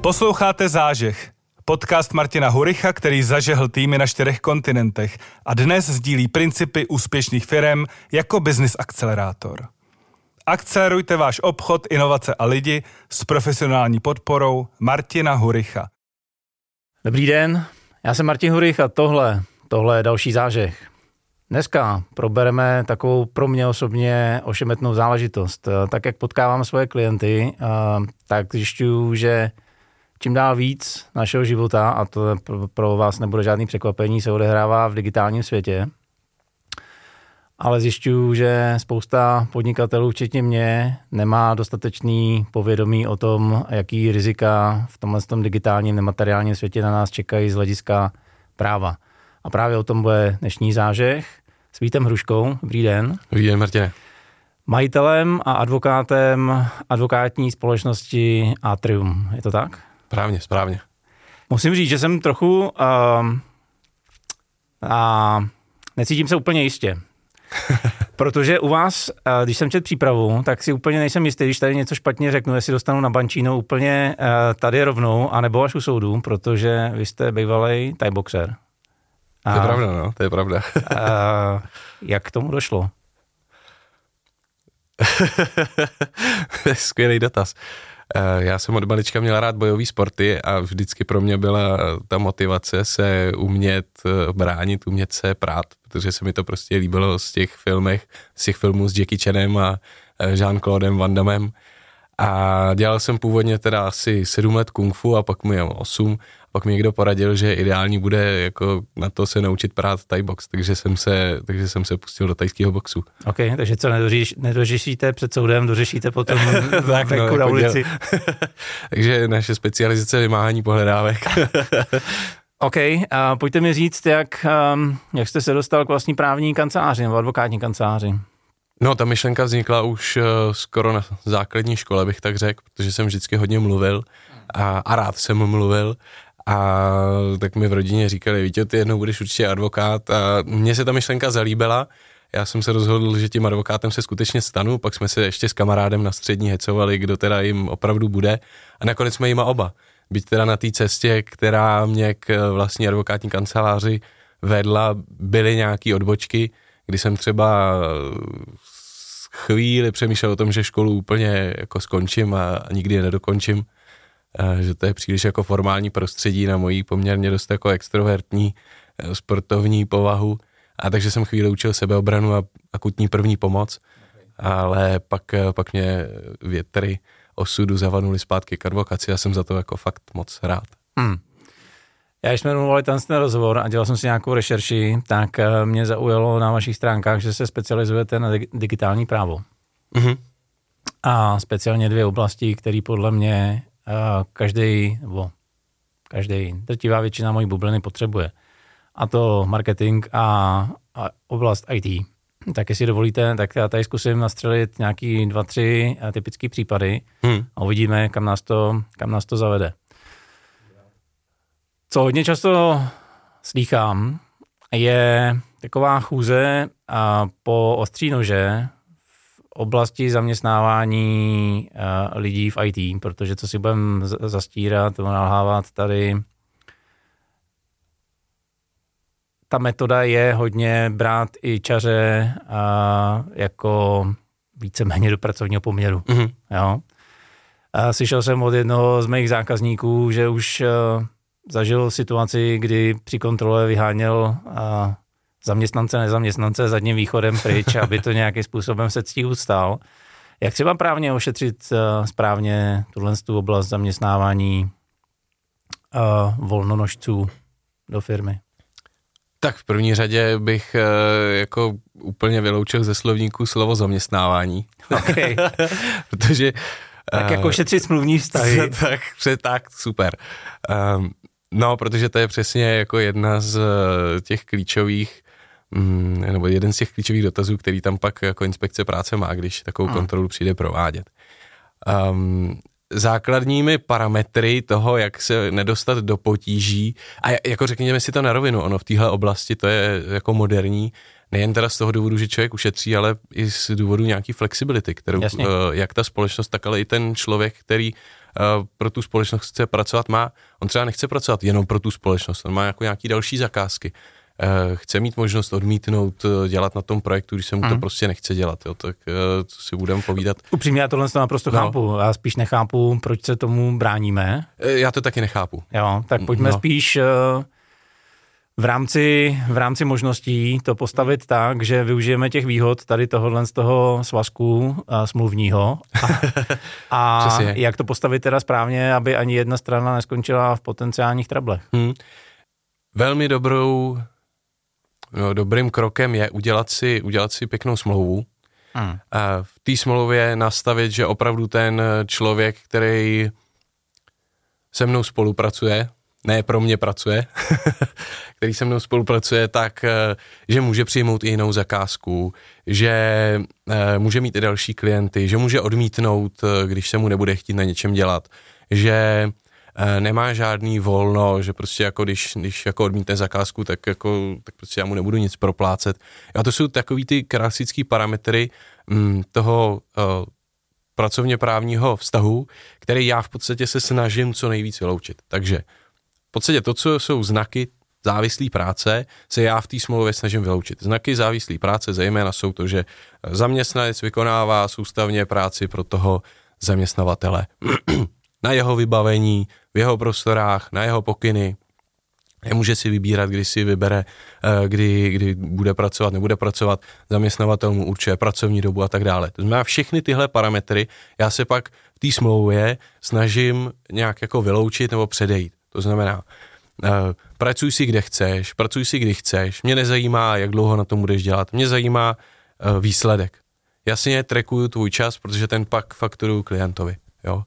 Posloucháte Zážeh, podcast Martina Huricha, který zažehl týmy na čtyřech kontinentech a dnes sdílí principy úspěšných firm jako business akcelerátor. Akcelerujte váš obchod, inovace a lidi s profesionální podporou Martina Huricha. Dobrý den, já jsem Martin Hurich a tohle, tohle je další zážeh. Dneska probereme takovou pro mě osobně ošemetnou záležitost. Tak jak potkávám svoje klienty, tak zjišťuju, že čím dál víc našeho života, a to pro vás nebude žádný překvapení, se odehrává v digitálním světě. Ale zjišťuju, že spousta podnikatelů, včetně mě, nemá dostatečný povědomí o tom, jaký rizika v tomhle tom digitálním nemateriálním světě na nás čekají z hlediska práva. A právě o tom bude dnešní zážeh s Vítem Hruškou. Dobrý den. Dobrý den, Martine. Majitelem a advokátem advokátní společnosti Atrium. Je to tak? Správně, správně. Musím říct, že jsem trochu uh, a necítím se úplně jistě. Protože u vás, uh, když jsem čet přípravu, tak si úplně nejsem jistý, když tady něco špatně řeknu, jestli dostanu na bančínu úplně uh, tady rovnou, anebo až u soudu, protože vy jste bývalý Thai boxer. A, to je pravda, no, to je pravda. uh, jak k tomu došlo? skvělý dotaz. Uh, já jsem od malička měl rád bojové sporty a vždycky pro mě byla ta motivace se umět eh, bránit, umět se prát, protože se mi to prostě líbilo z těch filmech, z těch filmů s Jackie Chanem a eh, Jean-Claudem Van Damme. A dělal jsem původně teda asi sedm let kung fu a pak mi osm pak mi někdo poradil, že ideální bude jako na to se naučit prát Thai box, takže jsem se, takže jsem se pustil do tajského boxu. OK, takže co nedoříš, nedořešíte před soudem, dořešíte potom tak, no, na ulici. takže naše specializace je vymáhání pohledávek. OK, a pojďte mi říct, jak, um, jak jste se dostal k vlastní právní kanceláři nebo advokátní kanceláři. No, ta myšlenka vznikla už uh, skoro na základní škole, bych tak řekl, protože jsem vždycky hodně mluvil a, a rád jsem mluvil a tak mi v rodině říkali, víte, ty jednou budeš určitě advokát a mně se ta myšlenka zalíbila. Já jsem se rozhodl, že tím advokátem se skutečně stanu, pak jsme se ještě s kamarádem na střední hecovali, kdo teda jim opravdu bude a nakonec jsme jima oba. Byť teda na té cestě, která mě k vlastní advokátní kanceláři vedla, byly nějaké odbočky, kdy jsem třeba chvíli přemýšlel o tom, že školu úplně jako skončím a nikdy je nedokončím že to je příliš jako formální prostředí na mojí poměrně dost jako extrovertní eh, sportovní povahu. A takže jsem chvíli učil sebeobranu a akutní první pomoc, ale pak, eh, pak mě větry osudu zavanuly zpátky k advokaci a jsem za to jako fakt moc rád. Hmm. Já když jsme mluvili ten rozhovor a dělal jsem si nějakou rešerši, tak eh, mě zaujalo na vašich stránkách, že se specializujete na digitální právo. Mm-hmm. A speciálně dvě oblasti, které podle mě každý, nebo každý, drtivá většina mojí bubliny potřebuje. A to marketing a, a oblast IT. Tak jestli dovolíte, tak já tady zkusím nastřelit nějaký dva, tři typické případy hmm. a uvidíme, kam nás, to, kam nás to zavede. Co hodně často slýchám, je taková chůze a po ostří nože oblasti zaměstnávání uh, lidí v IT, protože co si budeme zastírat, nalhávat tady, ta metoda je hodně brát i čaře uh, jako víceméně do pracovního poměru. Mm-hmm. Jo? A slyšel jsem od jednoho z mých zákazníků, že už uh, zažil situaci, kdy při kontrole vyháněl uh, zaměstnance, nezaměstnance zadním východem pryč, aby to nějakým způsobem se ctí ustál. Jak třeba právně ošetřit uh, správně tuhle tu oblast zaměstnávání uh, volnonožců do firmy? Tak v první řadě bych uh, jako úplně vyloučil ze slovníku slovo zaměstnávání. Okay. Protože tak jako šetřit smluvní vztahy. tak, tak, super. Um, no, protože to je přesně jako jedna z těch klíčových Mm, nebo jeden z těch klíčových dotazů, který tam pak jako inspekce práce má, když takovou hmm. kontrolu přijde provádět. Um, základními parametry toho, jak se nedostat do potíží. A jako řekněme si to na rovinu, ono v téhle oblasti to je jako moderní, nejen teda z toho důvodu, že člověk ušetří, ale i z důvodu nějaký flexibility, kterou Jasně. uh, jak ta společnost, tak ale i ten člověk, který pro tu společnost chce pracovat, má. On třeba nechce pracovat jenom pro tu společnost, on má jako nějaký další zakázky. Uh, chce mít možnost odmítnout dělat na tom projektu, když se mu to mm. prostě nechce dělat, jo, tak co si budeme povídat. Upřímně já tohle to naprosto no. chápu, já spíš nechápu, proč se tomu bráníme. Já to taky nechápu. Jo, tak pojďme no. spíš uh, v rámci, v rámci možností to postavit tak, že využijeme těch výhod tady tohohle z toho svazku a smluvního a, a jak to postavit teda správně, aby ani jedna strana neskončila v potenciálních trablech. Hmm. Velmi dobrou, no, dobrým krokem je udělat si, udělat si pěknou smlouvu. Hmm. A v té smlouvě nastavit, že opravdu ten člověk, který se mnou spolupracuje, ne pro mě pracuje, který se mnou spolupracuje, tak eh, že může přijmout i jinou zakázku, že eh, může mít i další klienty, že může odmítnout, eh, když se mu nebude chtít na něčem dělat, že nemá žádný volno, že prostě jako když, když jako odmítne zakázku, tak jako tak prostě já mu nebudu nic proplácet. A to jsou takový ty klasické parametry mm, toho pracovně právního vztahu, který já v podstatě se snažím co nejvíc vyloučit. Takže podstatě to, co jsou znaky závislé práce, se já v té smlouvě snažím vyloučit. Znaky závislé práce zejména jsou to, že zaměstnanec vykonává soustavně práci pro toho zaměstnavatele na jeho vybavení, v jeho prostorách, na jeho pokyny, Nemůže si vybírat, kdy si vybere, eh, kdy, kdy bude pracovat, nebude pracovat, zaměstnavatel mu určuje pracovní dobu a tak dále. To znamená, všechny tyhle parametry já se pak v té smlouvě snažím nějak jako vyloučit nebo předejít. To znamená, uh, pracuj si kde chceš, pracuj si kdy chceš, mě nezajímá, jak dlouho na tom budeš dělat, mě zajímá uh, výsledek. Jasně trekuju tvůj čas, protože ten pak fakturuju klientovi. Jo? Uh,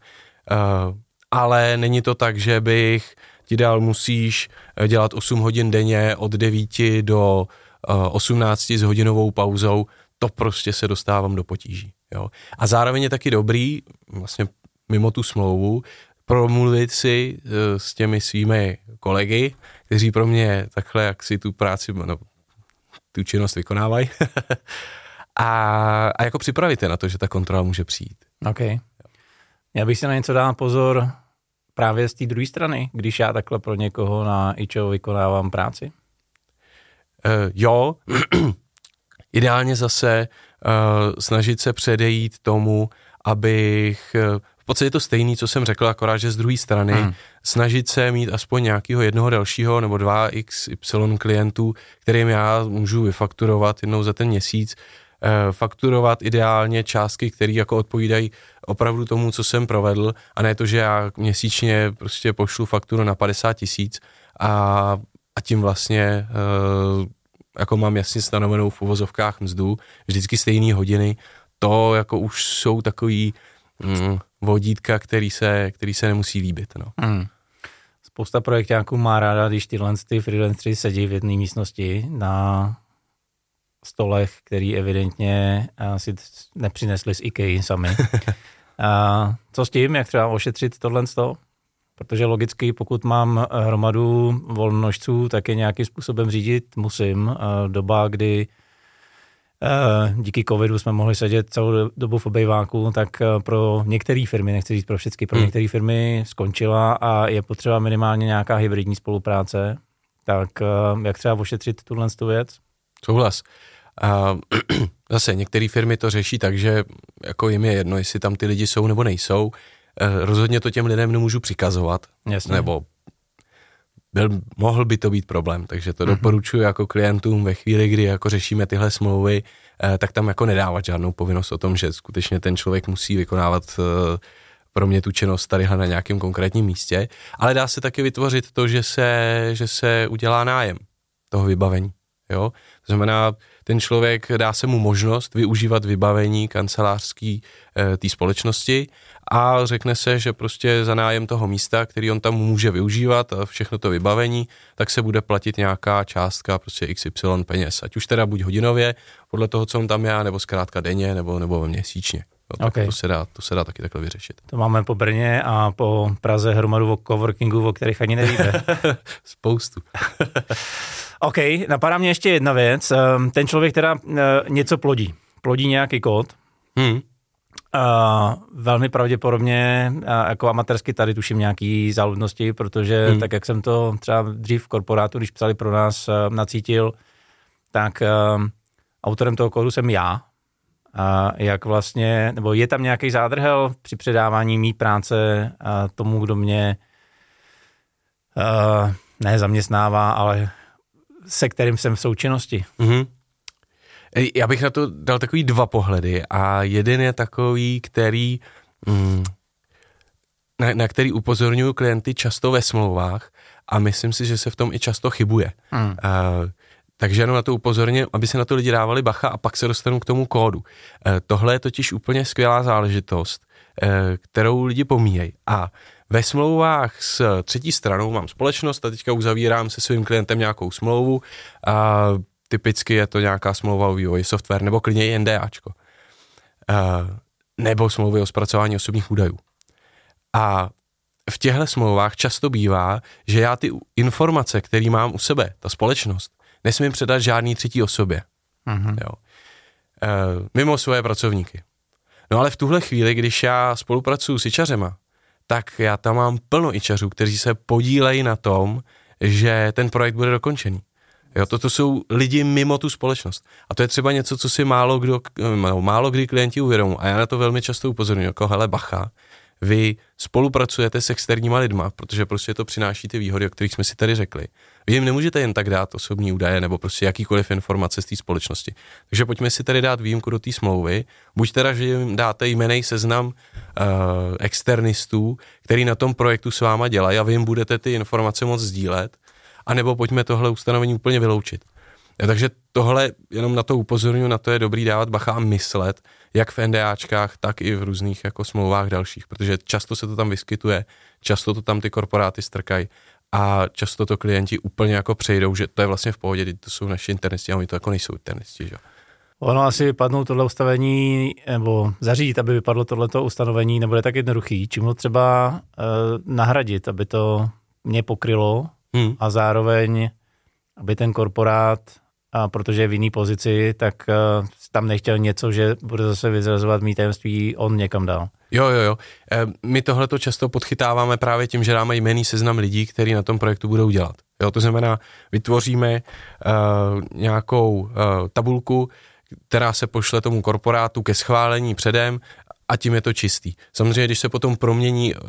ale není to tak, že bych ti dal, musíš dělat 8 hodin denně od 9 do uh, 18 s hodinovou pauzou, to prostě se dostávám do potíží. Jo? A zároveň je taky dobrý, vlastně mimo tu smlouvu, promluvit si uh, s těmi svými kolegy, kteří pro mě takhle, jak si tu práci, no, tu činnost vykonávají. a, a jako připravit je na to, že ta kontrola může přijít. OK. Já bych si na něco dal pozor právě z té druhé strany, když já takhle pro někoho na IČO vykonávám práci? Uh, jo, ideálně zase uh, snažit se předejít tomu, abych v podstatě je to stejný, co jsem řekl, akorát, že z druhé strany hmm. snažit se mít aspoň nějakého jednoho dalšího nebo dva XY klientů, kterým já můžu vyfakturovat jednou za ten měsíc, eh, fakturovat ideálně částky, které jako odpovídají opravdu tomu, co jsem provedl a ne to, že já měsíčně prostě pošlu fakturu na 50 tisíc a, a tím vlastně eh, jako mám jasně stanovenou v uvozovkách mzdu, vždycky stejné hodiny, to jako už jsou takový mm, vodítka, který se, který se nemusí líbit. No. Mm. Spousta projektáků má ráda, když tyhle ty freelanceri sedí v jedné místnosti na stolech, který evidentně si nepřinesli z IKEA sami. A co s tím, jak třeba ošetřit tohle toho? Protože logicky, pokud mám hromadu volnožců, tak je nějakým způsobem řídit musím. Doba, kdy Eh, díky covidu jsme mohli sedět celou dobu v obejváku, tak eh, pro některé firmy, nechci říct pro všechny, pro hmm. některé firmy skončila a je potřeba minimálně nějaká hybridní spolupráce. Tak eh, jak třeba ošetřit tuhle věc? Souhlas. A zase některé firmy to řeší tak, že jako jim je jedno, jestli tam ty lidi jsou nebo nejsou. Rozhodně to těm lidem nemůžu přikazovat. Jasně. Nebo byl, mohl by to být problém, takže to mm-hmm. doporučuji jako klientům ve chvíli, kdy jako řešíme tyhle smlouvy, eh, tak tam jako nedávat žádnou povinnost o tom, že skutečně ten člověk musí vykonávat eh, pro mě tu činnost tady na nějakém konkrétním místě, ale dá se taky vytvořit to, že se, že se udělá nájem toho vybavení. Jo? To znamená, ten člověk dá se mu možnost využívat vybavení kancelářský e, té společnosti a řekne se, že prostě za nájem toho místa, který on tam může využívat a všechno to vybavení, tak se bude platit nějaká částka, prostě XY peněz. Ať už teda buď hodinově, podle toho, co on tam já, nebo zkrátka denně, nebo, nebo měsíčně. Jo, tak Okay. to, se dá, to se dá taky takhle vyřešit. To máme po Brně a po Praze hromadu coworkingu, o kterých ani nevíte. Spoustu. OK, napadá mě ještě jedna věc. Ehm, Ten člověk teda eh, něco plodí. Plodí nějaký kód. Hmm. A velmi pravděpodobně, a jako amatérsky tady tuším nějaký záludnosti, protože Hmm. tak, jak jsem to třeba dřív v korporátu, když psali pro nás, eh, nacítil, tak ehm, autorem toho kódu jsem já. A jak vlastně, nebo je tam nějaký zádrhel při předávání mý práce a tomu, kdo mě uh, ne zaměstnává, ale se kterým jsem v součinnosti. Mhm. Ej, Já bych na to dal takový dva pohledy a jeden je takový, který, mm, na, na který upozorňuju klienty často ve smlouvách a myslím si, že se v tom i často chybuje. Hmm. Uh, takže jenom na to upozorně, aby se na to lidi dávali bacha a pak se dostanu k tomu kódu. Uh, tohle je totiž úplně skvělá záležitost, uh, kterou lidi pomíjejí. A ve smlouvách s třetí stranou mám společnost a teďka uzavírám se svým klientem nějakou smlouvu a typicky je to nějaká smlouva o vývoji software nebo klidně i NDAčko. Uh, nebo smlouvy o zpracování osobních údajů. A v těchto smlouvách často bývá, že já ty informace, které mám u sebe, ta společnost, nesmím předat žádný třetí osobě. Mhm. Jo. E, mimo svoje pracovníky. No ale v tuhle chvíli, když já spolupracuju s ičařema, tak já tam mám plno ičařů, kteří se podílejí na tom, že ten projekt bude dokončený. Jo, toto jsou lidi mimo tu společnost. A to je třeba něco, co si málo, kdo, no, málo kdy klienti uvědomují. A já na to velmi často upozorňuji, jako hele bacha, vy spolupracujete s externíma lidma, protože prostě to přináší ty výhody, o kterých jsme si tady řekli. Vy jim nemůžete jen tak dát osobní údaje nebo prostě jakýkoliv informace z té společnosti. Takže pojďme si tady dát výjimku do té smlouvy. Buď teda, že jim dáte jmenej seznam uh, externistů, který na tom projektu s váma dělají a vy jim budete ty informace moc sdílet, anebo pojďme tohle ustanovení úplně vyloučit. Takže tohle, jenom na to upozorňuji, na to je dobrý dávat bacha a myslet, jak v NDAčkách, tak i v různých jako smlouvách dalších, protože často se to tam vyskytuje, často to tam ty korporáty strkají a často to klienti úplně jako přejdou, že to je vlastně v pohodě, to jsou naši internisti a oni to jako nejsou internisti, že? Ono asi vypadnout tohle ustavení, nebo zařídit, aby vypadlo tohleto ustanovení, nebude tak jednoduchý. Čím ho třeba uh, nahradit, aby to mě pokrylo Hmm. a zároveň, aby ten korporát, a protože je v jiný pozici, tak uh, tam nechtěl něco, že bude zase vyzrazovat mý tajemství on někam dál. Jo, jo, jo. E, My tohle to často podchytáváme právě tím, že dáme jmený seznam lidí, kteří na tom projektu budou dělat. Jo, to znamená, vytvoříme uh, nějakou uh, tabulku, která se pošle tomu korporátu ke schválení předem a tím je to čistý. Samozřejmě, když se potom promění uh,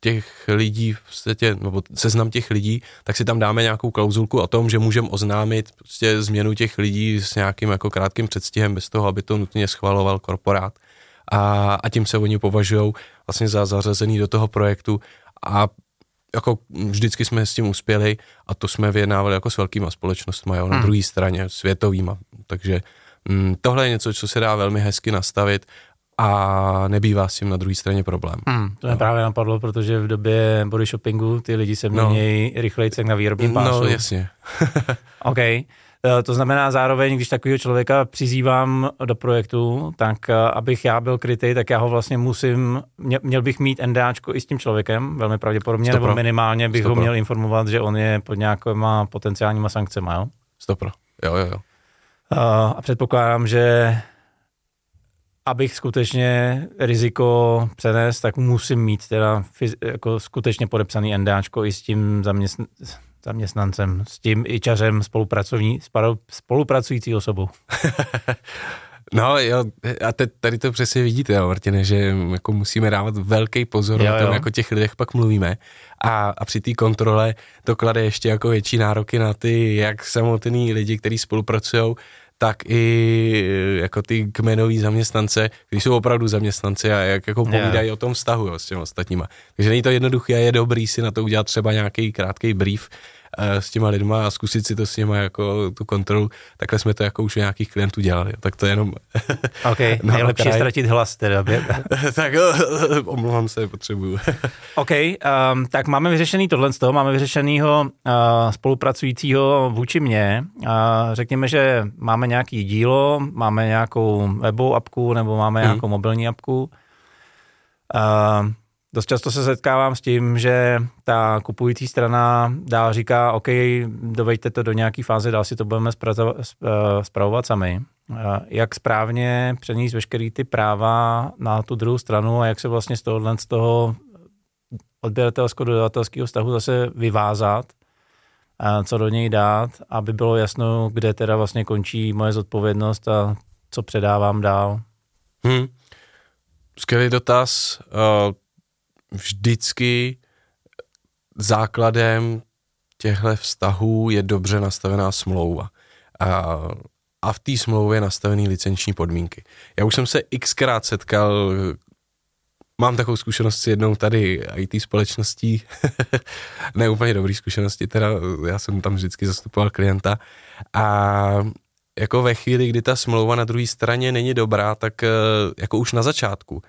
těch lidí, v podstatě, nebo seznam těch lidí, tak si tam dáme nějakou klauzulku o tom, že můžeme oznámit prostě změnu těch lidí s nějakým jako krátkým předstihem, bez toho, aby to nutně schvaloval korporát. A, a tím se oni považují vlastně za zařazený do toho projektu a jako vždycky jsme s tím uspěli a to jsme vyjednávali jako s velkýma společnostmi, jo, na Hmm. druhé straně světovýma. Takže mm, tohle je něco, co se dá velmi hezky nastavit a nebývá s tím na druhé straně problém. Hmm, to mě právě napadlo, protože v době body shoppingu ty lidi se No. mění rychleji jak na výrobním pásu. No jasně. OK. Eh, To znamená zároveň, když takového člověka přizývám do projektu, tak eh, abych já byl krytý, tak já ho vlastně musím, mě- měl bych mít NDAčko i s tím člověkem, velmi pravděpodobně, Stopro. nebo minimálně bych ho Stopro. měl informovat, že on je pod nějakýma potenciálníma sankcemi, jo? Stopro. Jo, jo, jo. Eh, A předpokládám, že abych skutečně riziko přenes, tak musím mít teda jako skutečně podepsaný NDAčko i s tím zaměstn, zaměstnancem, s tím ičařem spolupracovní, sparo- spolupracující osobou. No jo, a te, tady to přesně vidíte, jo, Martine, že jako musíme dávat velký pozor Jo, na tom, jako těch lidech pak mluvíme a, a při té kontrole to klade ještě jako větší nároky na ty jak samotný lidi, kteří spolupracují, tak i jako ty kmenový zaměstnance, kteří jsou opravdu zaměstnanci a jak jako povídají o tom vztahu jo, s těmi ostatníma. Takže není to jednoduché a je dobrý si na to udělat třeba nějaký krátký brief s těma lidma a zkusit si to s nimi jako tu kontrolu. Takhle jsme to jako už u nějakých klientů dělali. Tak to je jenom... OK, nejlepší je ztratit hlas teda. tak omlouvám se, potřebuju. OK, um, tak máme vyřešený tohle z toho, máme vyřešenýho uh, spolupracujícího vůči mně. Uh, řekněme, že máme nějaký dílo, máme nějakou webovou apku nebo máme hmm. nějakou mobilní apku. Uh, dost často se setkávám s tím, že ta kupující strana dál říká, OK, dovejte to do nějaké fáze, dál si to budeme zpravovat sami. Jak správně přenést veškerý ty práva na tu druhou stranu a jak se vlastně z tohohle z toho odběratelsko-dodavatelského vztahu zase vyvázat, co do něj dát, aby bylo jasno, kde teda vlastně končí moje zodpovědnost a co předávám dál. Hmm. Skvělý dotaz. Vždycky základem těchto vztahů je dobře nastavená smlouva. A, a v té smlouvě je nastavený licenční podmínky. Já už jsem se xkrát setkal, mám takovou zkušenost s jednou tady IT společností, ne úplně dobrý zkušenosti, teda já jsem tam vždycky zastupoval klienta a jako ve chvíli, kdy ta smlouva na druhé straně není dobrá, tak jako už na začátku,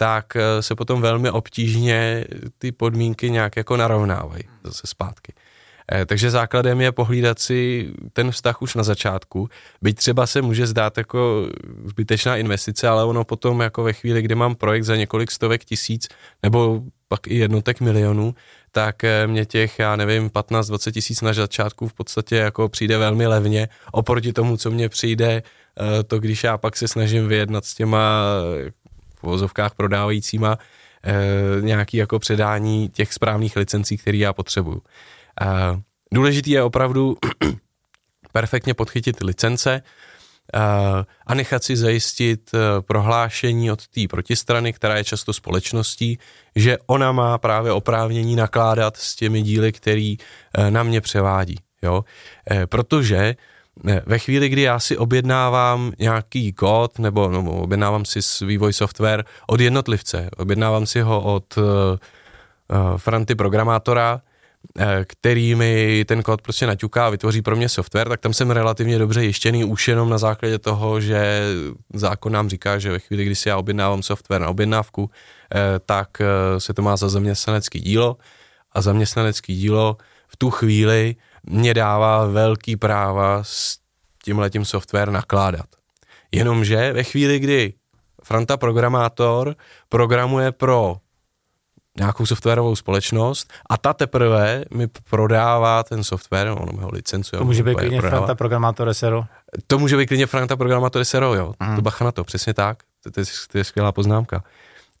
tak eh, se potom velmi obtížně ty podmínky nějak jako narovnávají zase zpátky. Eh, takže základem je pohlídat si ten vztah už na začátku, byť třeba se může zdát jako zbytečná investice, ale ono potom jako ve chvíli, kdy mám projekt za několik stovek tisíc nebo pak i jednotek milionů, tak eh, mě těch, já nevím, 15-20 tisíc na začátku v podstatě jako přijde velmi levně oproti tomu, co mě přijde to, když já pak se snažím vyjednat s těma vozovkách prodávajícíma e, nějaký jako předání těch správných licencí, které já potřebuju. E, důležitý je opravdu perfektně podchytit licence e, a nechat si zajistit e, prohlášení od té protistrany, která je často společností, že ona má právě oprávnění nakládat s těmi díly, který na mě převádí. Jo? Protože ve chvíli, kdy já si objednávám nějaký kód nebo, nebo objednávám si vývoj software od jednotlivce, objednávám si ho od uh, Franty programátora, eh, který mi ten kód prostě naťuká a vytvoří pro mě software, tak tam jsem relativně dobře jištěný už jenom na základě toho, že zákon nám říká, že ve chvíli, kdy si já objednávám software na objednávku, tak se to má za zaměstnanecký dílo a zaměstnanecký dílo v tu chvíli mě dává velký práva s tímhletím software nakládat. Jenomže ve chvíli, kdy Franta programátor programuje pro nějakou softwarovou společnost a ta teprve mi prodává ten software, ono mi ho licencuje. To může být klidně Franta programátor SRO? To může být klidně Franta programátor SRO, jo. Mm. To bacha na to, přesně tak. To, to, je, to je skvělá poznámka.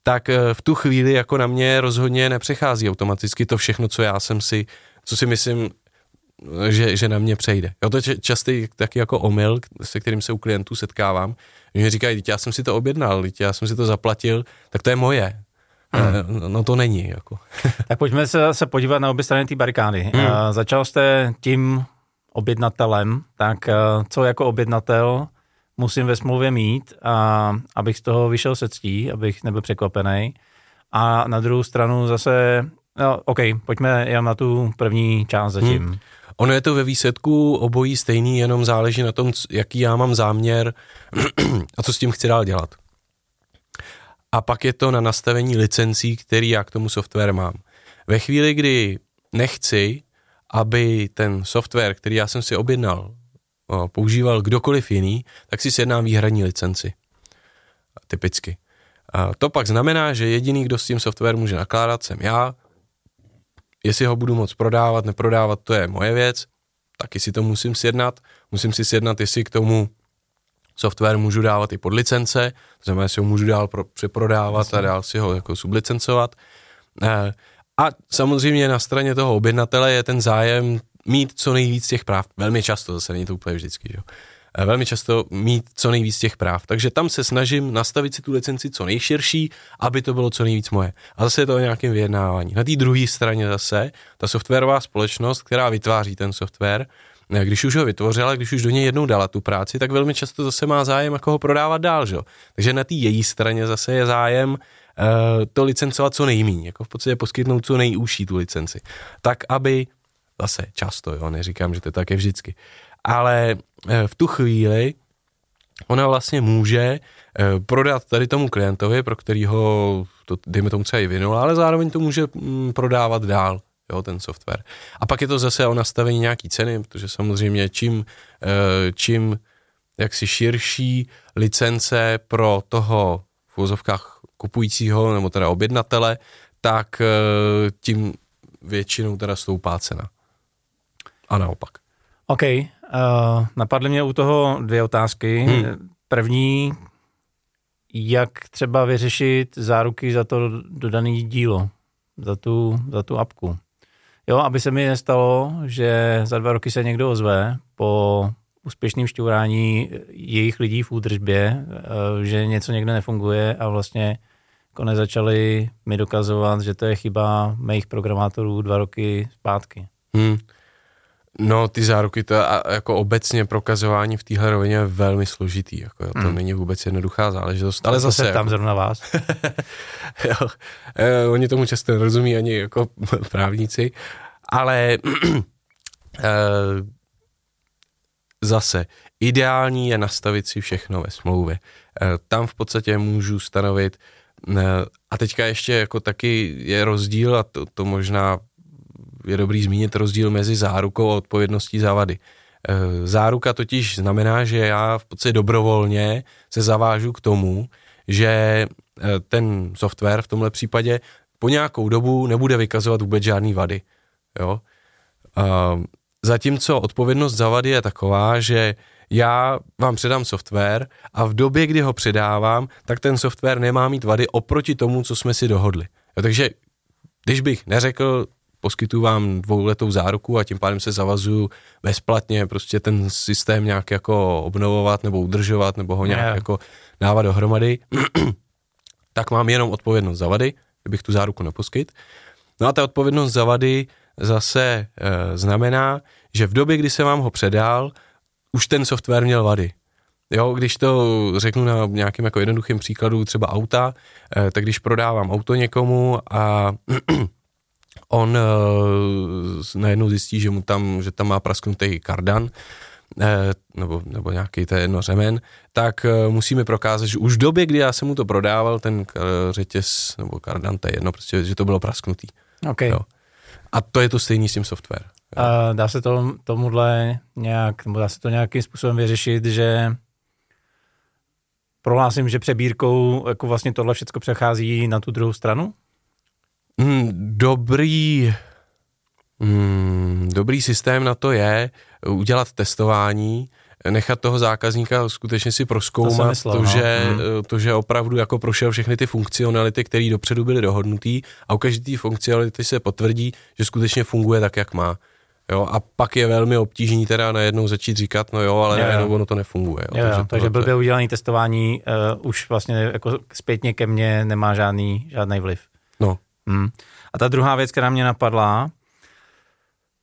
Tak eh, v tu chvíli jako na mě rozhodně nepřechází automaticky to všechno, co já jsem si, co si myslím, že, že na mě přejde. Jo, to je častý taky jako omyl, se kterým se u klientů setkávám, že říkají, já jsem si to objednal, já jsem si to zaplatil, tak to je moje. Hmm. No to není. Jako. tak pojďme se, se podívat na obě strany té barikády. Hmm. Uh, začal jste tím objednatelem, tak uh, co jako objednatel musím ve smlouvě mít, a, abych z toho vyšel se ctí, abych nebyl překvapený. A na druhou stranu zase, no, OK, pojďme jen na tu první část zatím. Hmm. Ono je to ve výsledku obojí stejný, jenom záleží na tom, jaký já mám záměr a co s tím chci dál dělat. A pak je to na nastavení licencí, který já k tomu software mám. Ve chvíli, kdy nechci, aby ten software, který já jsem si objednal, používal kdokoliv jiný, tak si sjednám výhradní licenci. Typicky. A to pak znamená, že jediný, kdo s tím software může nakládat, jsem já, Jestli ho budu moc prodávat, neprodávat, to je moje věc, taky si to musím sjednat. Musím si sjednat, jestli k tomu software můžu dávat i pod licence, to znamená, jestli ho můžu dál pro, přeprodávat Jasně. a dál si ho jako sublicencovat. Eh, a samozřejmě na straně toho objednatele je ten zájem mít co nejvíc těch práv. Velmi často, zase není to úplně vždycky. Jo. Eh, velmi často mít co nejvíc těch práv. Takže tam se snažím nastavit si tu licenci co nejširší, aby to bylo co nejvíc moje. A zase je to o nějakém vyjednávání. Na té druhé straně zase ta softwarová společnost, která vytváří ten software, eh, když už ho vytvořila, když už do něj jednou dala tu práci, tak velmi často zase má zájem, jako ho prodávat dál. Že? Takže na té její straně zase je zájem uh, to licencovat co nejméně, jako v podstatě poskytnout co nejúžší tu licenci. Tak, aby zase často, jo, neříkám, že to tak je vždycky. Ale eh, v tu chvíli ona vlastně může eh, prodat tady tomu klientovi, pro kterýho to, dejme tomu třeba i vynula, ale zároveň to může mm, prodávat dál, jo, ten software. A pak je to zase o nastavení nějaký ceny, protože samozřejmě čím, eh, čím jaksi širší licence pro toho v vozovkách kupujícího nebo teda objednatele, tak tím většinou teda stoupá cena. A naopak. OK, uh, napadly mě u toho dvě otázky. Hmm. První, jak třeba vyřešit záruky za to dodané dílo, za tu, za tu apku. Jo, aby se mi nestalo, že za dva roky se někdo ozve po úspěšném šťourání jejich lidí v údržbě, eh, že něco někde nefunguje a vlastně jako nezačali mi dokazovat, že to je chyba mých programátorů dva roky zpátky. Hmm. No, ty záruky, to a jako obecně prokazování v téhle rovině je velmi složitý, jako jo, to hmm. není vůbec jednoduchá záležitost, ale zase... Se tam jako, zrovna vás. jo, eh, oni tomu často nerozumí ani jako právníci, ale eh, zase, ideální je nastavit si všechno ve smlouvě. Eh, tam v podstatě můžu stanovit, eh, a teďka ještě jako taky je rozdíl, a to, to možná je dobrý zmínit rozdíl mezi zárukou a odpovědností za vady. E, záruka totiž znamená, že já v podstatě dobrovolně se zavážu k tomu, že e, ten software v tomhle případě po nějakou dobu nebude vykazovat vůbec žádný vady. Jo? Zatímco odpovědnost za vady je taková, že já vám předám software a v době, kdy ho předávám, tak ten software nemá mít vady oproti tomu, co jsme si dohodli. Jo, takže když bych neřekl, poskytuju vám dvouletou záruku a tím pádem se zavazuju bezplatně prostě ten systém nějak jako obnovovat nebo udržovat nebo ho nějak yeah. jako dávat dohromady, tak mám jenom odpovědnost za vady, kdybych tu záruku neposkyt. No a ta odpovědnost za vady zase e, znamená, že v době, kdy se vám ho předal, už ten software měl vady. Jo, když to řeknu na nějakým jako jednoduchým příkladu třeba auta, e, tak když prodávám auto někomu a on uh, najednou zjistí, že mu tam, že tam má prasknutý kardan, eh, nebo, nebo nějaký to jedno řemen, tak uh, musíme prokázat, že už v době, kdy já jsem mu to prodával, ten řetěz nebo kardan, to je jedno, prostě, že to bylo prasknutý. Okay. Jo. A to je to stejný s tím software. A dá se to, tomuhle nějak, nebo dá se to nějakým způsobem vyřešit, že prohlásím, že přebírkou jako vlastně tohle všechno přechází na tu druhou stranu? Hmm, dobrý, hmm, dobrý systém na to je udělat testování, nechat toho zákazníka skutečně si proskoumat to, myslel, to, no. že, hmm. to, že opravdu jako prošel všechny ty funkcionality, které dopředu byly dohodnutý a u každé funkcionality se potvrdí, že skutečně funguje tak, jak má. Jo, a pak je velmi obtížný teda najednou začít říkat, no jo, ale jo, najednou ono to nefunguje. Jo, jo, takže takže blbě udělané testování uh, už vlastně jako zpětně ke mně nemá žádný, žádný vliv. Hmm. A ta druhá věc, která mě napadla,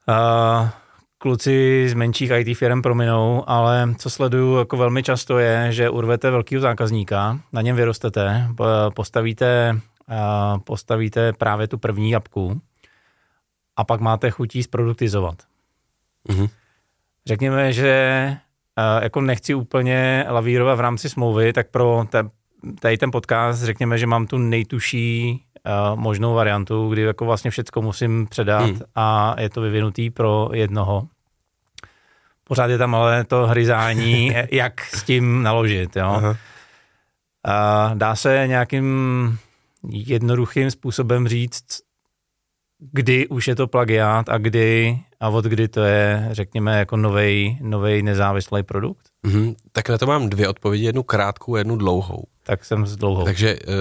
uh, kluci z menších IT firm prominou, ale co sleduju jako velmi často je, že urvete velkého zákazníka, na něm vyrostete, postavíte, uh, postavíte právě tu první jabku a pak máte chutí zproduktizovat. Mm-hmm. Řekněme, že uh, jako nechci úplně lavírovat v rámci smlouvy, tak pro te, tady ten podcast řekněme, že mám tu nejtuší uh, možnou variantu, kdy jako vlastně všechno musím předat hmm. a je to vyvinutý pro jednoho. Pořád je tam ale to hryzání, jak s tím naložit. Jo? Aha. Uh, dá se nějakým jednoduchým způsobem říct, kdy už je to plagiát a kdy a od kdy to je, řekněme, jako nový nezávislý produkt? Mm-hmm. Tak na to mám dvě odpovědi, jednu krátkou a jednu dlouhou tak jsem s dlouhou. Takže uh,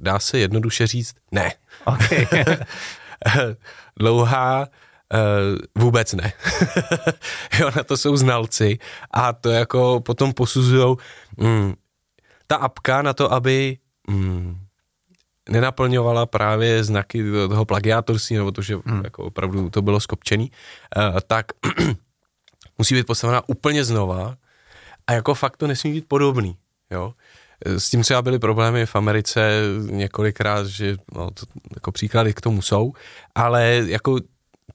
dá se jednoduše říct ne. Okay. Dlouhá uh, vůbec ne. jo, na to jsou znalci a to jako potom posuzují mm, ta apka na to, aby mm, nenaplňovala právě znaky toho plagiátorství, nebo to, že hmm. jako opravdu to bylo skopčený, uh, tak musí být postavená úplně znova a jako fakt to nesmí být podobný. Jo? S tím třeba byly problémy v Americe několikrát, že no, to, jako příklady k tomu jsou, ale jako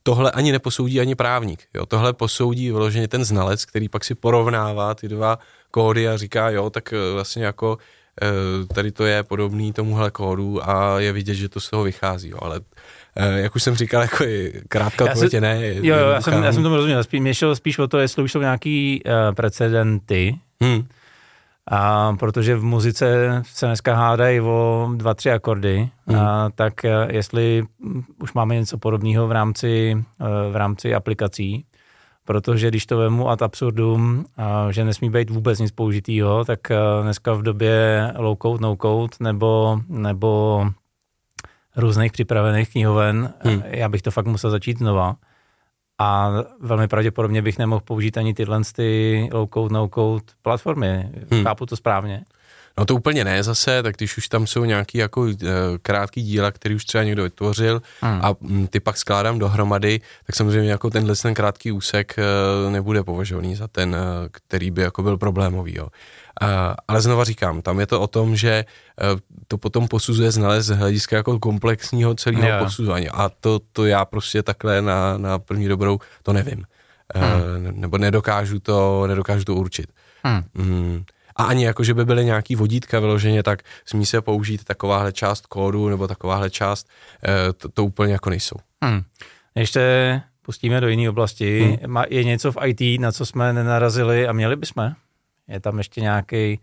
tohle ani neposoudí ani právník. Jo. Tohle posoudí vyloženě ten znalec, který pak si porovnává ty dva kódy a říká, jo, tak eh, vlastně jako eh, tady to je podobný tomuhle kódu a je vidět, že to z toho vychází, jo. ale eh, jak už jsem říkal, jako krátká odpověď ne. Jo, jo, já jsem, já jsem tomu rozuměl, spíš, mě šel spíš o to, jestli už jsou nějaký uh, precedenty, hmm. A protože v muzice se dneska hádají o dva, tři akordy, hmm. a tak jestli už máme něco podobného v rámci, v rámci aplikací, protože když to vemu ad absurdum, že nesmí být vůbec nic použitýho, tak dneska v době low code, no code nebo, nebo různých připravených knihoven, hmm. já bych to fakt musel začít znova. A velmi pravděpodobně bych nemohl použít ani tyhle ty low code, no code platformy. Hmm. Chápu to správně? No to úplně ne zase, tak když už tam jsou nějaký jako uh, krátký díla, který už třeba někdo vytvořil hmm. a um, ty pak skládám dohromady, tak samozřejmě jako tenhle ten krátký úsek uh, nebude považovaný za ten, uh, který by jako byl problémový. Jo. Uh, ale znova říkám, tam je to o tom, že uh, to potom posuzuje znalez z hlediska jako komplexního celého yeah. posuzování a to, to já prostě takhle na, na první dobrou to nevím. Hmm. Uh, nebo nedokážu to, nedokážu to určit. Hmm. Mm. A ani jako, že by byly nějaký vodítka vyloženě, tak smí se použít takováhle část kódu nebo takováhle část, eh, to, to úplně jako nejsou. Hmm. Ještě pustíme do jiné oblasti. Hmm. Je něco v IT, na co jsme nenarazili a měli bychom? Je tam ještě nějaký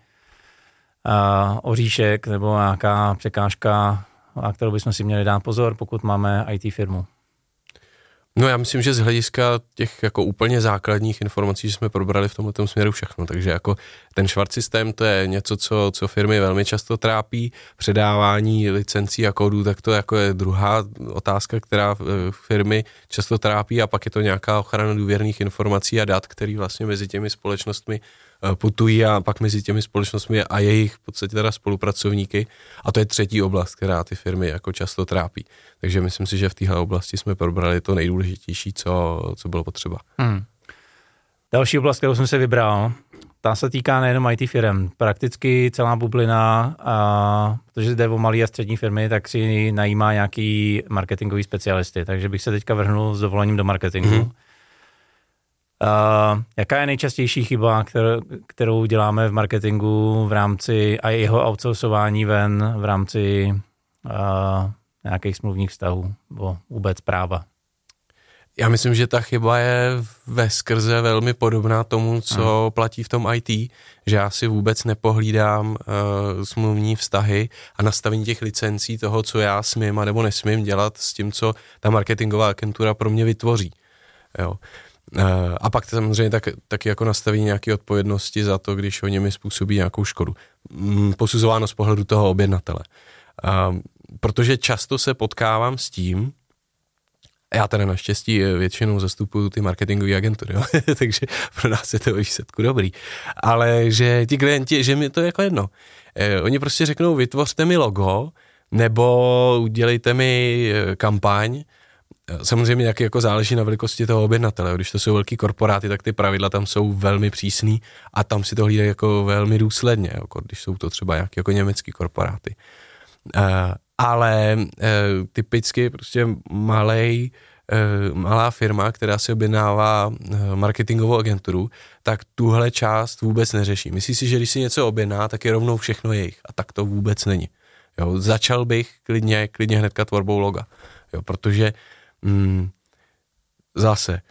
uh, oříšek nebo nějaká překážka, na kterou bychom si měli dát pozor, pokud máme IT firmu? No já myslím, že z hlediska těch jako úplně základních informací, že jsme probrali v tomto směru všechno, takže jako ten švart systém to je něco, co, co firmy velmi často trápí, předávání licencí a kódů, tak to jako je druhá otázka, která eh, firmy často trápí. A pak je to nějaká ochrana důvěrných informací a dat, který vlastně mezi těmi společnostmi putují a pak mezi těmi společnostmi a jejich v podstatě teda spolupracovníky. A to je třetí oblast, která ty firmy jako často trápí. Takže myslím si, že v téhle oblasti jsme probrali to nejdůležitější, co, co bylo potřeba. Hmm. Další oblast, kterou jsem se vybral, ta se týká nejenom IT firm. Prakticky celá bublina, a, protože jde o malé a střední firmy, tak si najímá nějaký marketingový specialisty. Takže bych se teďka vrhnul s dovolením do marketingu. Hmm. Uh, jaká je nejčastější chyba, kterou, kterou děláme v marketingu v rámci a jeho outsourcování ven v rámci uh, nějakých smluvních vztahů nebo vůbec práva? Já myslím, že ta chyba je ve skrze velmi podobná tomu, co hmm. platí v tom IT, že já si vůbec nepohlídám uh, smluvní vztahy a nastavení těch licencí toho, co já smím a nebo nesmím dělat s tím, co ta marketingová agentura pro mě vytvoří. Jo. Eh, a pak samozřejmě tak, taky jako nastavení nějaké odpovědnosti za to, když oni mi způsobí nějakou škodu. Mm, posuzováno z pohledu toho objednatele. Eh, protože často se potkávám s tím, já teda naštěstí většinou zastupuju ty marketingové agentury, jo? takže pro nás je to výsledku dobrý. Ale že ti klienti, že mi to je jako jedno. Eh, oni prostě řeknou, vytvořte mi logo, nebo udělejte mi kampaň, Samozřejmě jak jako záleží na velikosti toho objednatele. Když to jsou velký korporáty, tak ty pravidla tam jsou velmi přísný a tam si to hlídají jako velmi důsledně, jako když jsou to třeba nějaké jako německý korporáty. Uh, ale uh, typicky prostě malej, uh, malá firma, která si objednává marketingovou agenturu, tak tuhle část vůbec neřeší. Myslí si, že když si něco objedná, tak je rovnou všechno jejich. A tak to vůbec není. Jo, začal bych klidně, klidně hnedka tvorbou loga. Jo, protože mm, zase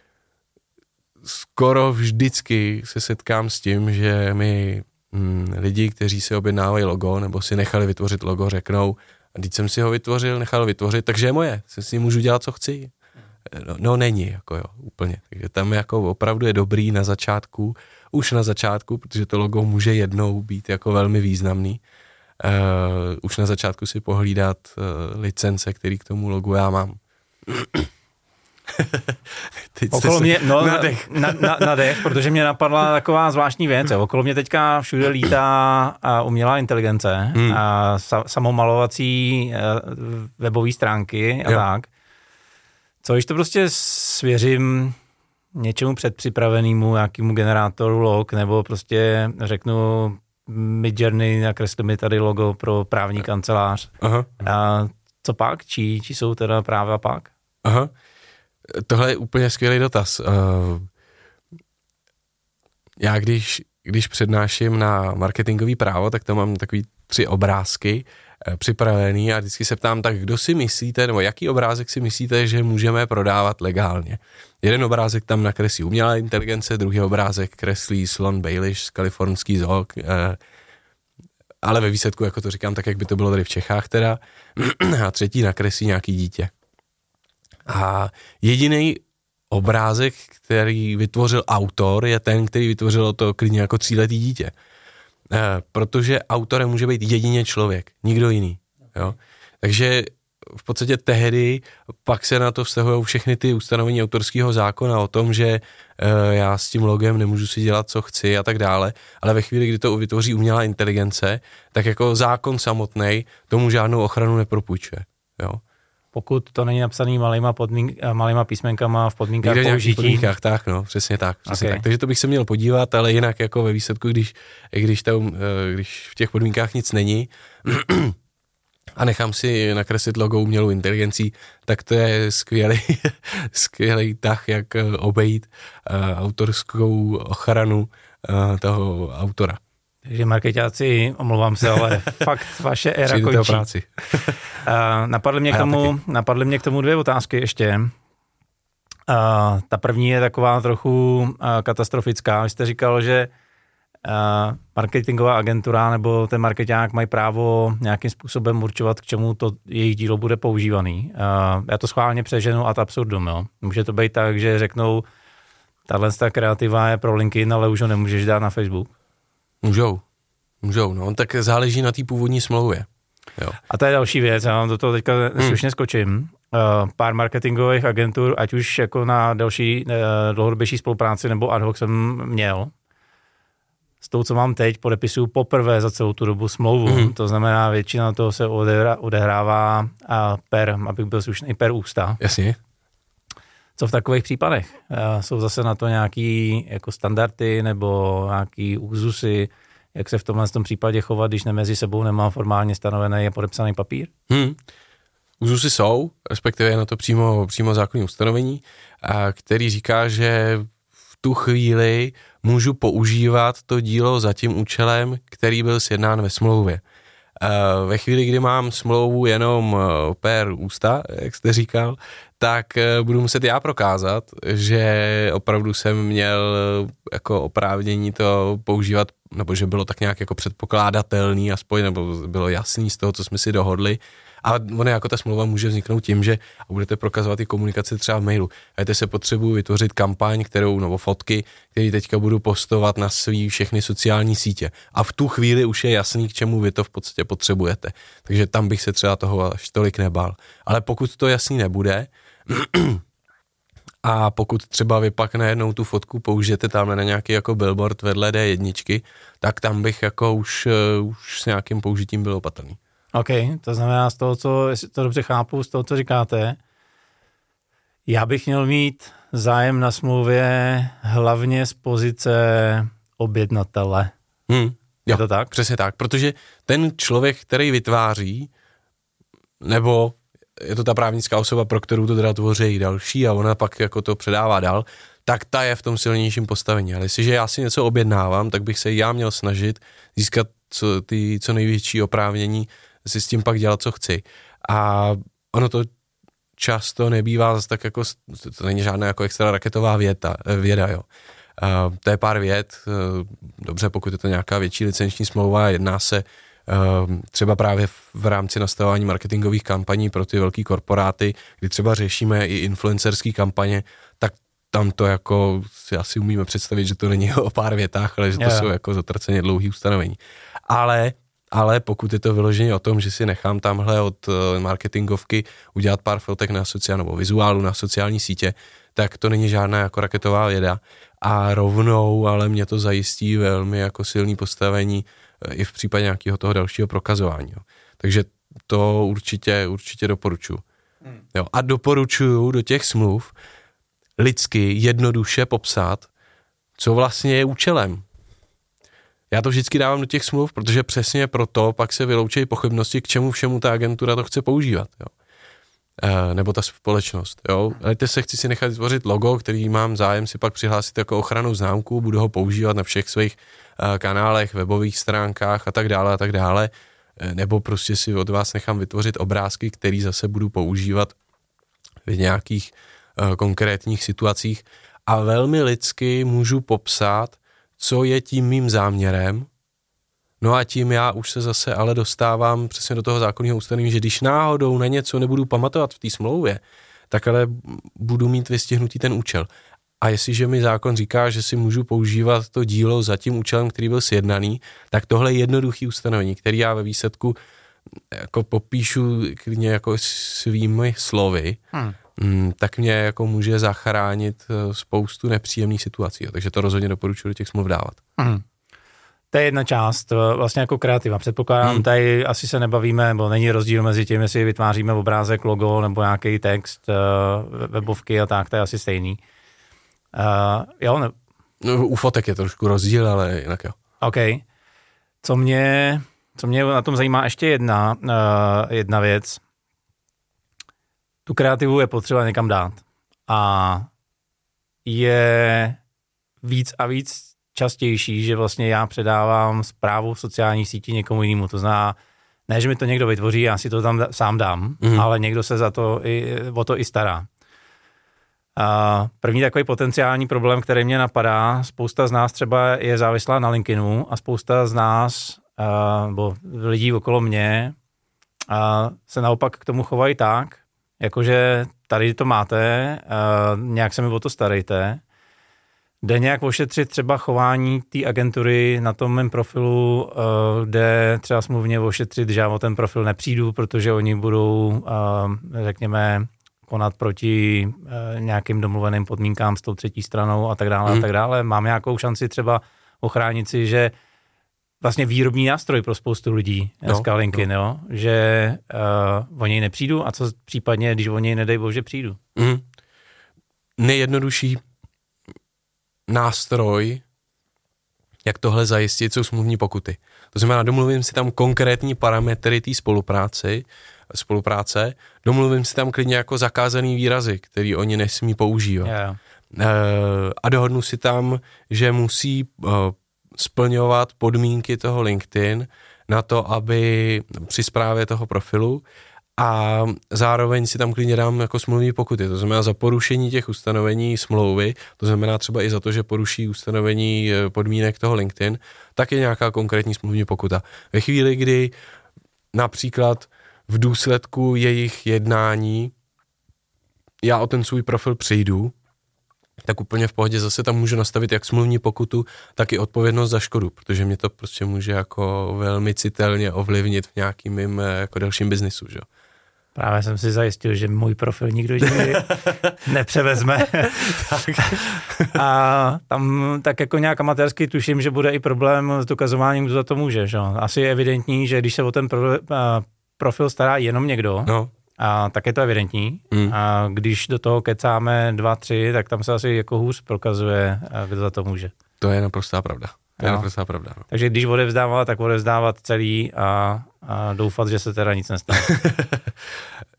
skoro vždycky se setkám s tím, že mi mm, lidi, kteří si objednávají logo nebo si nechali vytvořit logo, řeknou, a teď jsem si ho vytvořil, nechal vytvořit, takže je moje, si můžu dělat, co chci. No, no není, jako jo, úplně. Takže tam jako opravdu je dobrý na začátku, už na začátku, protože to logo může jednou být jako velmi významný, uh, už na začátku si pohlídat uh, licence, který k tomu logu já mám. Teď Okolo mě, no, na dech. Na, na, na dech, protože mě napadla taková zvláštní věc. Okolo mě teďka všude lítá umělá inteligence hmm. a sa, samomalovací eh, webové stránky a jo. tak. Co když to prostě svěřím něčemu předpřipravenému, nějakému generátoru log, nebo prostě řeknu Midjourney, nakresli mi tady logo pro právní kancelář. Aha. A co pak? Čí, čí jsou teda práva pak? Aha. tohle je úplně skvělý dotaz. Uh, já když, když přednáším na marketingový právo, tak tam mám takový tři obrázky uh, připravený a vždycky se ptám, tak kdo si myslíte, nebo jaký obrázek si myslíte, že můžeme prodávat legálně. Jeden obrázek tam nakreslí umělá inteligence, druhý obrázek kreslí Slon Baelish z kalifornský zoo, uh, ale ve výsledku, jako to říkám, tak jak by to bylo tady v Čechách teda, a třetí nakreslí nějaký dítě. A jediný obrázek, který vytvořil autor, je ten, který vytvořil to klidně jako tříletý dítě. E, protože autorem může být jedině člověk, nikdo jiný. Jo? Takže v podstatě tehdy pak se na to vztahují všechny ty ustanovení autorského zákona o tom, že e, já s tím logem nemůžu si dělat, co chci a tak dále, ale ve chvíli, kdy to vytvoří umělá inteligence, tak jako zákon samotný tomu žádnou ochranu nepropůjčuje. Jo? Pokud to není napsaný malýma, podmín, malýma písmenkama v podmínkách Někde použití. podmínkách, tak no, přesně tak. Přesně okay. tak. Takže to bych se měl podívat, ale jinak jako ve výsledku, když, když, tam, eh, když v těch podmínkách nic není, a nechám si nakreslit logo umělou inteligencí, tak to je skvělý, skvělý tah, jak eh, obejít uh, autorskou ochranu uh, toho autora. Takže marketáci, omlouvám se, ale fakt vaše éra končí. práci. napadly, mě k tomu, napadly mě k tomu dvě otázky ještě. Uh, ta první je taková trochu uh, katastrofická. Vy jste říkal, že uh, marketingová agentura nebo ten marketák mají právo nějakým způsobem určovat, k čemu to jejich dílo bude používaný. Uh, já to schválně přeženu ad absurdum. Jo. Může to být tak, že řeknou, tahle kreativa je pro LinkedIn, ale už ho nemůžeš dát na Facebook. Můžou, můžou, no, tak záleží na té původní smlouvě. Jo. A to je další věc, já vám do toho teďka hmm. slušně skočím. Uh, pár marketingových agentur, ať už jako na další uh, dlouhodobější spolupráci nebo ad hoc jsem měl. S tou, co mám teď, podepisuju poprvé za celou tu dobu smlouvu. Hmm. To znamená, většina toho se odehrává a per, abych byl slušný, per ústa. Jasně. Co v takových případech? Eh, jsou zase na to nějaký jako standardy nebo nějaký úzusy, jak se v tomhle tom případě chovat, když mezi sebou nemá formálně stanovený a podepsaný papír? Hmm. Úzusy jsou, respektive je na to přímo, přímo zákonní ustanovení, který říká, že v tu chvíli můžu používat to dílo za tím účelem, který byl sjednán ve smlouvě. Ve chvíli, kdy mám smlouvu jenom eh, per ústa, jak jste říkal, tak eh, budu muset já prokázat, že opravdu jsem měl eh, jako oprávnění to používat, nebo že bylo tak nějak jako předpokládatelný aspoň, nebo bylo jasný z toho, co jsme si dohodli. A ono jako ta smlouva může vzniknout tím, že budete prokazovat i komunikaci třeba v mailu. A se potřebuji vytvořit kampaň, kterou, nebo fotky, které teďka budu postovat na svý všechny sociální sítě. A v tu chvíli už je jasný, k čemu vy to v podstatě potřebujete. Takže tam bych se třeba toho až tolik nebal. Ale pokud to jasný nebude, a pokud třeba vy pak najednou tu fotku použijete tam na nějaký jako billboard vedle D1, tak tam bych jako už, uh, už s nějakým použitím byl opatrný. OK, to znamená z toho, co, jestli to dobře chápu, z toho, co říkáte, já bych měl mít zájem na smlouvě hlavně z pozice objednatele. Hmm, jo, je to tak? Přesně tak, protože ten člověk, který vytváří, nebo je to ta právnická osoba, pro kterou to teda tvoří další a ona pak jako to předává dál, tak ta je v tom silnějším postavení. Ale jestliže já si něco objednávám, tak bych se já měl snažit získat co, ty co největší oprávnění, si s tím pak dělat, co chci. A ono to často nebývá zase tak jako, to není žádná jako extra raketová věta, věda, jo. Uh, to je pár vět, uh, dobře, pokud je to nějaká větší licenční smlouva, jedná se třeba právě v rámci nastavování marketingových kampaní pro ty velké korporáty, kdy třeba řešíme i influencerské kampaně, tak tam to jako si asi umíme představit, že to není o pár větách, ale že to yeah. jsou jako zatraceně dlouhý ustanovení. Ale ale pokud je to vyloženě o tom, že si nechám tamhle od eh, marketingovky udělat pár fotek na sociální nebo vizuálu na sociální sítě, tak to není žádná jako raketová věda. A rovnou, ale mě to zajistí velmi jako silný postavení i v případě nějakého toho dalšího prokazování. Jo. Takže to určitě, určitě doporučuji. Hmm. Jo. A doporučuju do těch smluv lidsky jednoduše popsat, co vlastně je účelem. Já to vždycky dávám do těch smluv, protože přesně proto pak se vyloučí pochybnosti, k čemu všemu ta agentura to chce používat. Jo. eh, nebo ta společnost. Jo? Ale teď se chci si nechat vytvořit logo, který mám zájem si pak přihlásit jako ochranu známku, budu ho používat na všech svých kanálech, webových stránkách a tak dále a tak dále. Nebo prostě si od vás nechám vytvořit obrázky, který zase budu používat v nějakých konkrétních situacích a velmi lidsky můžu popsat, co je tím mým záměrem, No a tím já už se zase ale dostávám přesně do toho zákonního ustanovení, že když náhodou na něco nebudu pamatovat v té smlouvě, tak ale budu mít vystihnutý ten účel. A jestliže mi zákon říká, že si můžu používat to dílo za tím účelem, který byl sjednaný, tak tohle je jednoduchý ustanovení, který já ve výsledku jako popíšu klidně jako svými slovy, hmm. Mm, tak mě jako může zachránit eh, spoustu nepříjemných situací. Takže to rozhodně doporučuji do těch smluv dávat. Hmm. To je jedna část, eh, vlastně jako kreativa. Předpokládám, hmm. tady asi se nebavíme, nebo není rozdíl mezi tím, jestli vytváříme obrázek, logo nebo nějaký text, eh, webovky a tak, to je asi stejný. Uh, jo, ne... no, u fotek je trošku rozdíl, ale jinak jo. OK. Co mě, co mě na tom zajímá ještě jedna, uh, jedna věc. Tu kreativu je potřeba někam dát. A je víc a víc častější, že vlastně já předávám zprávu v sociálních sítí někomu jinému. To znamená, ne, že mi to někdo vytvoří, já si to tam sám dám, mm. ale někdo se za to i, o to i stará. A první takový potenciální problém, který mě napadá, spousta z nás třeba je závislá na LinkedInu a spousta z nás, a, nebo lidí okolo mě, a se naopak k tomu chovají tak, jakože tady to máte, a, nějak se mi o to starejte, Jde nějak ošetřit třeba chování té agentury na tom mém profilu, kde třeba smluvně ošetřit, že já o ten profil nepřijdu, protože oni budou, řekněme, konat proti eh, nějakým domluveným podmínkám s tou třetí stranou a tak dále hmm. a tak dále. Mám nějakou šanci třeba ochránit si, že vlastně výrobní nástroj pro spoustu lidí, dneska no, LinkedIn, no. jo, že uh, o něj nepřijdu a co případně, když o něj nedej bože přijdu. Mm. Nejjednodušší nástroj, jak tohle zajistit, jsou smluvní pokuty. To znamená, domluvím si tam konkrétní parametry té spolupráce, spolupráce, domluvím si tam klidně jako zakázaný výrazy, který oni nesmí používat. Yeah. A dohodnu si tam, že musí eh, splňovat podmínky toho LinkedIn na to, aby při zprávě toho profilu a zároveň si tam klidně dám jako smluvní pokuty, to znamená za porušení těch ustanovení smlouvy, to znamená třeba i za to, že poruší ustanovení eh, podmínek toho LinkedIn, tak je nějaká konkrétní smluvní pokuta. Ve chvíli, kdy například v důsledku jejich jednání já o ten svůj profil přijdu, tak úplně v pohodě zase tam můžu nastavit jak smluvní pokutu, tak i odpovědnost za škodu, protože mě to prostě může jako velmi citelně ovlivnit v nějakým mým eh, jako dalším biznisu, že? Právě jsem si zajistil, že můj profil nikdo jiný nepřevezme. tak. A tam tak jako nějak amatérsky tuším, že bude i problém s dokazováním, kdo za to může. Že? Asi je evidentní, že když se o ten pro, profil stará jenom někdo, no. a tak je to evidentní. Mm. A když do toho kecáme dva, tři, tak tam se asi jako hůř prokazuje, kdo za to může. To je naprostá pravda. To je naprostá pravda. No. Takže když odevzdávat, tak odevzdávat celý a, a doufat, že se teda nic nestane.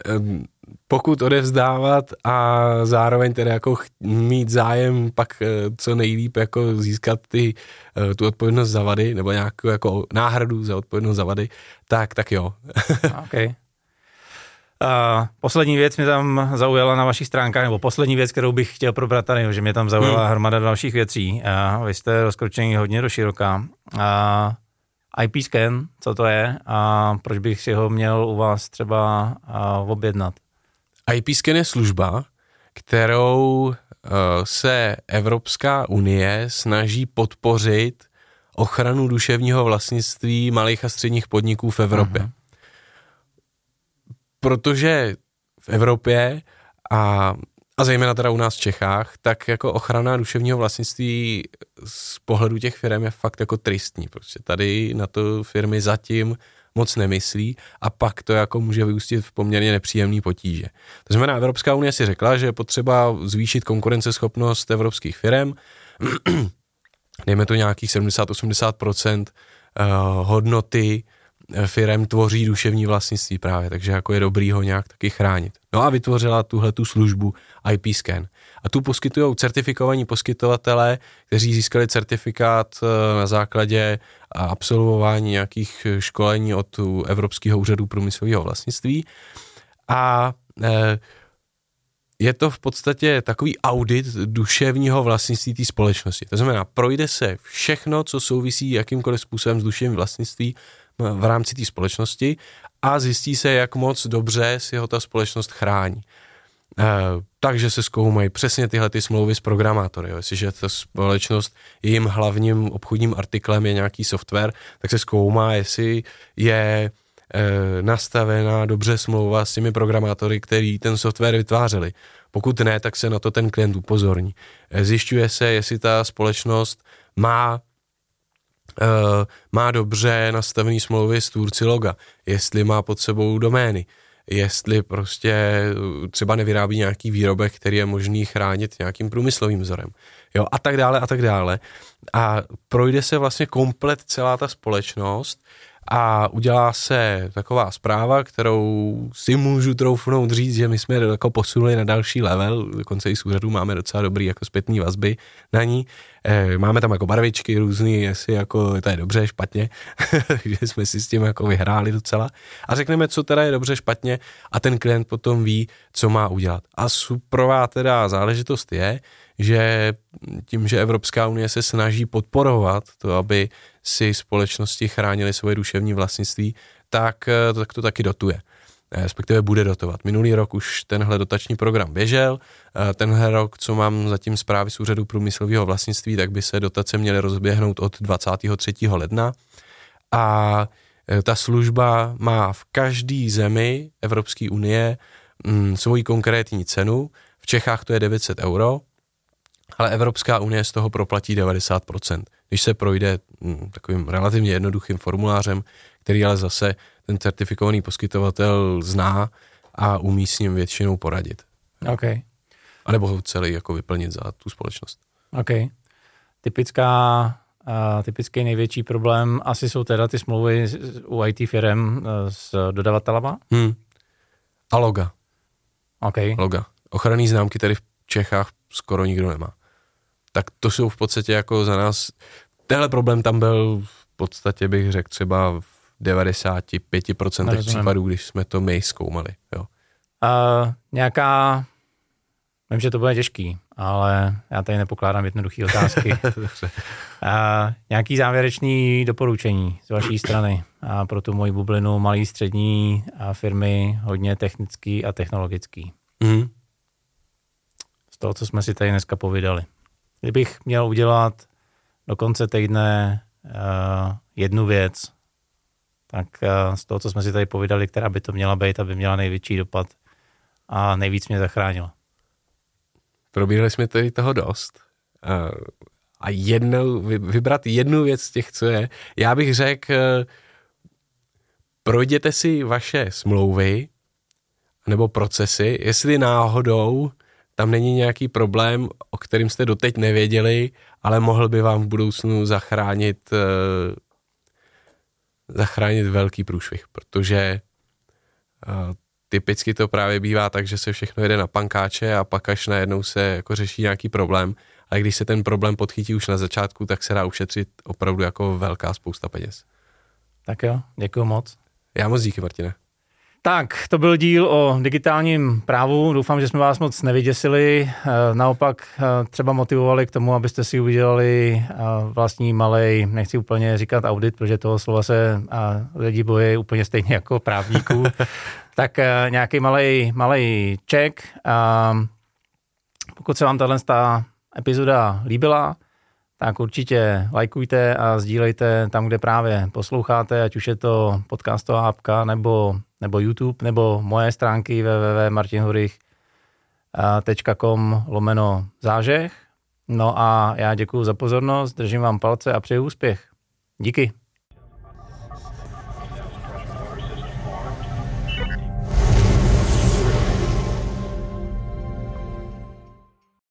Pokud odevzdávat a zároveň teda jako mít zájem pak eh, co nejlíp jako získat ty, eh, tu odpovědnost za vady, nebo nějakou jako náhradu za odpovědnost za vady, tak, tak jo. okay. A poslední věc mě tam zaujala na vašich stránkách, nebo poslední věc, kterou bych chtěl probrat tady, že mě tam zaujala hmm. hromada dalších věcí. A vy jste rozkročení hodně do široká. A IP scan, co to je a proč bych si ho měl u vás třeba objednat? IP scan je služba, kterou se Evropská unie snaží podpořit ochranu duševního vlastnictví malých a středních podniků v Evropě. Uh-huh protože v Evropě a, a zejména teda u nás v Čechách, tak jako ochrana duševního vlastnictví z pohledu těch firm je fakt jako tristní. Prostě tady na to firmy zatím moc nemyslí a pak to jako může vyústit v poměrně nepříjemný potíže. To znamená, Evropská unie si řekla, že je potřeba zvýšit konkurenceschopnost evropských firm, dejme to nějakých 70-80% eh, hodnoty firem tvoří duševní vlastnictví právě, takže jako je dobrý ho nějak taky chránit. No a vytvořila tuhle tu službu IP Scan. A tu poskytují certifikovaní poskytovatelé, kteří získali certifikát eh, na základě absolvování nějakých školení od Evropského úřadu průmyslového vlastnictví. A eh, je to v podstatě takový audit duševního vlastnictví té společnosti. To znamená, projde se všechno, co souvisí jakýmkoliv způsobem s duševním vlastnictví v rámci té společnosti a zjistí se, jak moc dobře si ho ta společnost chrání. E, takže se zkoumají přesně tyhle ty smlouvy s programátory. Jo. Jestliže ta společnost, jejím hlavním obchodním artiklem je nějaký software, tak se zkoumá, jestli je e, nastavená dobře smlouva s těmi programátory, který ten software vytvářeli. Pokud ne, tak se na to ten klient upozorní. E, zjišťuje se, jestli ta společnost má má dobře nastavený smlouvy s tvůrci loga, jestli má pod sebou domény, jestli prostě eh, třeba nevyrábí nějaký výrobek, který je možný chránit nějakým průmyslovým vzorem. Jo, a tak dále, a tak dále. A projde se vlastně komplet celá ta společnost a udělá se taková zpráva, kterou si můžu troufnout říct, že my jsme jako posunuli na další level, dokonce i z úřadu máme docela dobrý jako zpětný vazby na ní. E, máme tam jako barvičky různý, jestli jako to je dobře, špatně, že jsme si s tím jako vyhráli docela. A řekneme, co teda je dobře, špatně a ten klient potom ví, co má udělat. A suprová teda záležitost je, že tím, že Evropská unie se snaží podporovat to, aby si společnosti chránili svoje duševní vlastnictví, tak, eh, tak to taky dotuje eh, respektive bude dotovat. Minulý rok už tenhle dotační program běžel, eh, tenhle rok, co mám zatím zprávy z úřadu průmyslového vlastnictví, tak by se dotace měly rozběhnout od 23. ledna a ta služba má v každé zemi Evropské unie mm, svoji konkrétní cenu. V Čechách to je 900 euro, ale Evropská unie z toho proplatí 90%. Když se projde hm, takovým relativně jednoduchým formulářem, který ale zase ten certifikovaný poskytovatel zná a umí s ním většinou poradit. OK. A nebo ho celý jako vyplnit za tu společnost. OK. Typická, uh, typický největší problém asi jsou teda ty smlouvy u IT firm uh, s dodavatelama? Hmm. A loga. OK. Loga. Ochranný známky tady v Čechách skoro nikdo nemá tak to jsou v podstatě jako za nás, tenhle problém tam byl v podstatě bych řekl třeba v 95% Nerozumím. případů, když jsme to my zkoumali. Jo. Uh, nějaká, vím, že to bude těžký, ale já tady nepokládám jednoduché otázky. uh, nějaký závěrečný doporučení z vaší strany a pro tu moji bublinu malý střední a firmy hodně technický a technologický. Mm. Z toho, co jsme si tady dneska povídali. Kdybych měl udělat do konce týdne uh, jednu věc, tak uh, z toho, co jsme si tady povídali, která by to měla být, aby měla největší dopad a nejvíc mě zachránila. Probírali jsme tady toho dost. Uh, a jednou, vybrat jednu věc z těch, co je, já bych řekl, uh, projděte si vaše smlouvy nebo procesy, jestli náhodou tam není nějaký problém, o kterým jste doteď nevěděli, ale mohl by vám v budoucnu zachránit zachránit velký průšvih, protože uh, typicky to právě bývá tak, že se všechno jede na pankáče a pak až najednou se jako řeší nějaký problém, ale když se ten problém podchytí už na začátku, tak se dá ušetřit opravdu jako velká spousta peněz. Tak jo, děkuji moc. Já moc díky, Martine. Tak, to byl díl o digitálním právu. Doufám, že jsme vás moc nevyděsili. Eh, naopak eh, třeba motivovali k tomu, abyste si udělali eh, vlastní malej, nechci úplně říkat audit, protože toho slova se lidi bojí úplně stejně jako právníků. tak nějaký malej, malej check. Pokud se vám tahle epizoda líbila, tak určitě lajkujte a sdílejte tam, kde právě posloucháte, ať už je to podcastová apka nebo nebo YouTube, nebo moje stránky www.martinhurich.com lomeno zážeh. No a já děkuji za pozornost, držím vám palce a přeju úspěch. Díky.